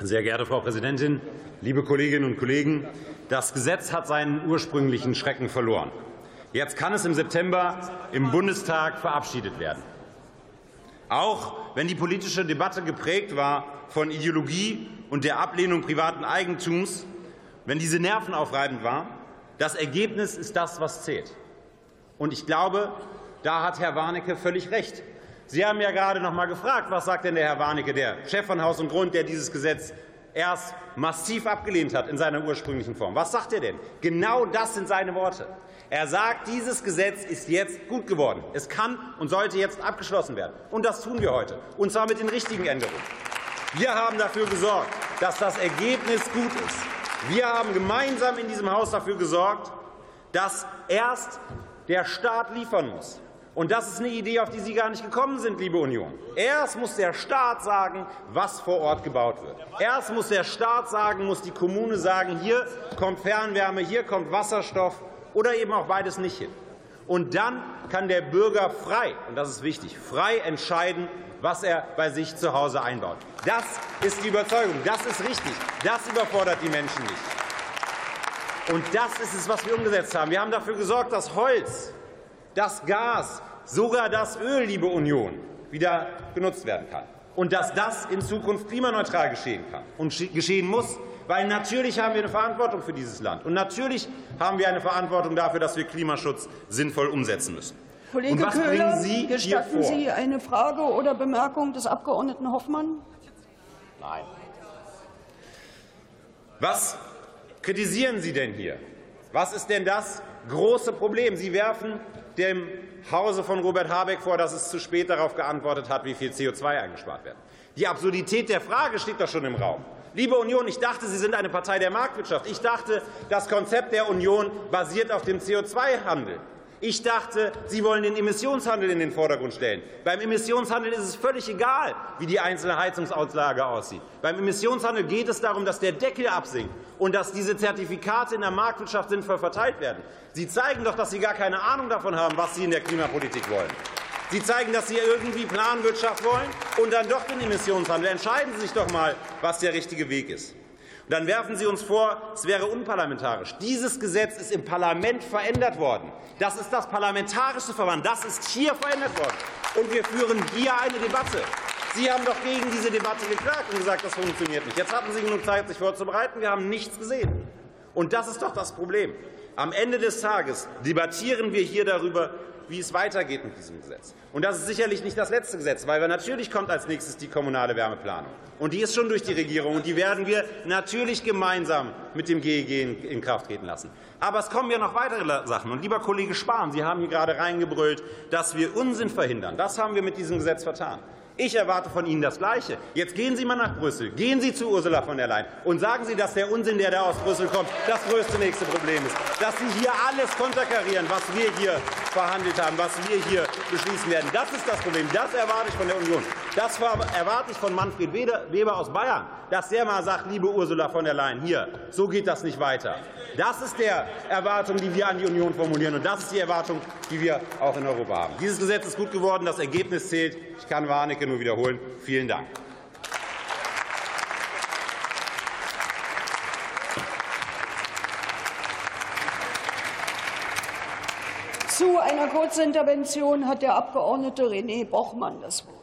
Sehr geehrte Frau Präsidentin, liebe Kolleginnen und Kollegen! Das Gesetz hat seinen ursprünglichen Schrecken verloren. Jetzt kann es im September im Bundestag verabschiedet werden. Auch wenn die politische Debatte geprägt war von Ideologie und der Ablehnung privaten Eigentums, wenn diese nervenaufreibend war, das Ergebnis ist das, was zählt. Und ich glaube, da hat Herr Warnecke völlig recht. Sie haben ja gerade noch mal gefragt, was sagt denn der Herr Warnecke, der Chef von Haus und Grund, der dieses Gesetz erst massiv abgelehnt hat in seiner ursprünglichen Form. Was sagt er denn? Genau das sind seine Worte. Er sagt, dieses Gesetz ist jetzt gut geworden. Es kann und sollte jetzt abgeschlossen werden. Und das tun wir heute, und zwar mit den richtigen Änderungen. Wir haben dafür gesorgt, dass das Ergebnis gut ist. Wir haben gemeinsam in diesem Haus dafür gesorgt, dass erst der Staat liefern muss. Und das ist eine Idee, auf die Sie gar nicht gekommen sind, liebe Union. Erst muss der Staat sagen, was vor Ort gebaut wird. Erst muss der Staat sagen, muss die Kommune sagen, hier kommt Fernwärme, hier kommt Wasserstoff oder eben auch beides nicht hin. Und dann kann der Bürger frei, und das ist wichtig, frei entscheiden, was er bei sich zu Hause einbaut. Das ist die Überzeugung, das ist richtig, das überfordert die Menschen nicht. Und das ist es, was wir umgesetzt haben. Wir haben dafür gesorgt, dass Holz, das Gas, sogar das Öl, liebe Union, wieder genutzt werden kann. Und dass das in Zukunft klimaneutral geschehen kann und geschehen muss, weil natürlich haben wir eine Verantwortung für dieses Land. Und natürlich haben wir eine Verantwortung dafür, dass wir Klimaschutz sinnvoll umsetzen müssen. Kollege Und was Köhler, bringen Sie hier gestatten vor? Sie eine Frage oder Bemerkung des Abgeordneten Hoffmann? Nein. Was kritisieren Sie denn hier? Was ist denn das große Problem? Sie werfen dem Hause von Robert Habeck vor, dass es zu spät darauf geantwortet hat, wie viel CO2 eingespart wird. Die Absurdität der Frage steht doch schon im Raum. Liebe Union, ich dachte, Sie sind eine Partei der Marktwirtschaft. Ich dachte, das Konzept der Union basiert auf dem CO2-Handel. Ich dachte, Sie wollen den Emissionshandel in den Vordergrund stellen. Beim Emissionshandel ist es völlig egal, wie die einzelne Heizungsauslage aussieht. Beim Emissionshandel geht es darum, dass der Deckel absinkt und dass diese Zertifikate in der Marktwirtschaft sinnvoll verteilt werden. Sie zeigen doch, dass Sie gar keine Ahnung davon haben, was Sie in der Klimapolitik wollen. Sie zeigen, dass Sie irgendwie Planwirtschaft wollen und dann doch den Emissionshandel. Entscheiden Sie sich doch mal, was der richtige Weg ist. Dann werfen Sie uns vor, es wäre unparlamentarisch. Dieses Gesetz ist im Parlament verändert worden. Das ist das parlamentarische Verfahren. Das ist hier verändert worden. Und wir führen hier eine Debatte. Sie haben doch gegen diese Debatte geklagt und gesagt, das funktioniert nicht. Jetzt hatten Sie genug Zeit, sich vorzubereiten. Wir haben nichts gesehen. Und das ist doch das Problem. Am Ende des Tages debattieren wir hier darüber, wie es weitergeht mit diesem Gesetz. Und das ist sicherlich nicht das letzte Gesetz, weil natürlich kommt als nächstes die kommunale Wärmeplanung. Und die ist schon durch die Regierung und die werden wir natürlich gemeinsam mit dem GEG in, in Kraft treten lassen. Aber es kommen ja noch weitere Sachen. Und lieber Kollege Spahn, Sie haben hier gerade reingebrüllt, dass wir Unsinn verhindern. Das haben wir mit diesem Gesetz vertan. Ich erwarte von Ihnen das Gleiche. Jetzt gehen Sie mal nach Brüssel, gehen Sie zu Ursula von der Leyen und sagen Sie, dass der Unsinn, der da aus Brüssel kommt, das größte nächste Problem ist. Dass Sie hier alles konterkarieren, was wir hier verhandelt haben, was wir hier beschließen werden. Das ist das Problem. Das erwarte ich von der Union. Das erwarte ich von Manfred Weber aus Bayern, dass der mal sagt, liebe Ursula von der Leyen, hier, so geht das nicht weiter. Das ist der Erwartung, die wir an die Union formulieren, und das ist die Erwartung, die wir auch in Europa haben. Dieses Gesetz ist gut geworden, das Ergebnis zählt. Ich kann Warnecke nur wiederholen. Vielen Dank. Zu einer Kurzintervention hat der Abgeordnete René Bochmann das Wort.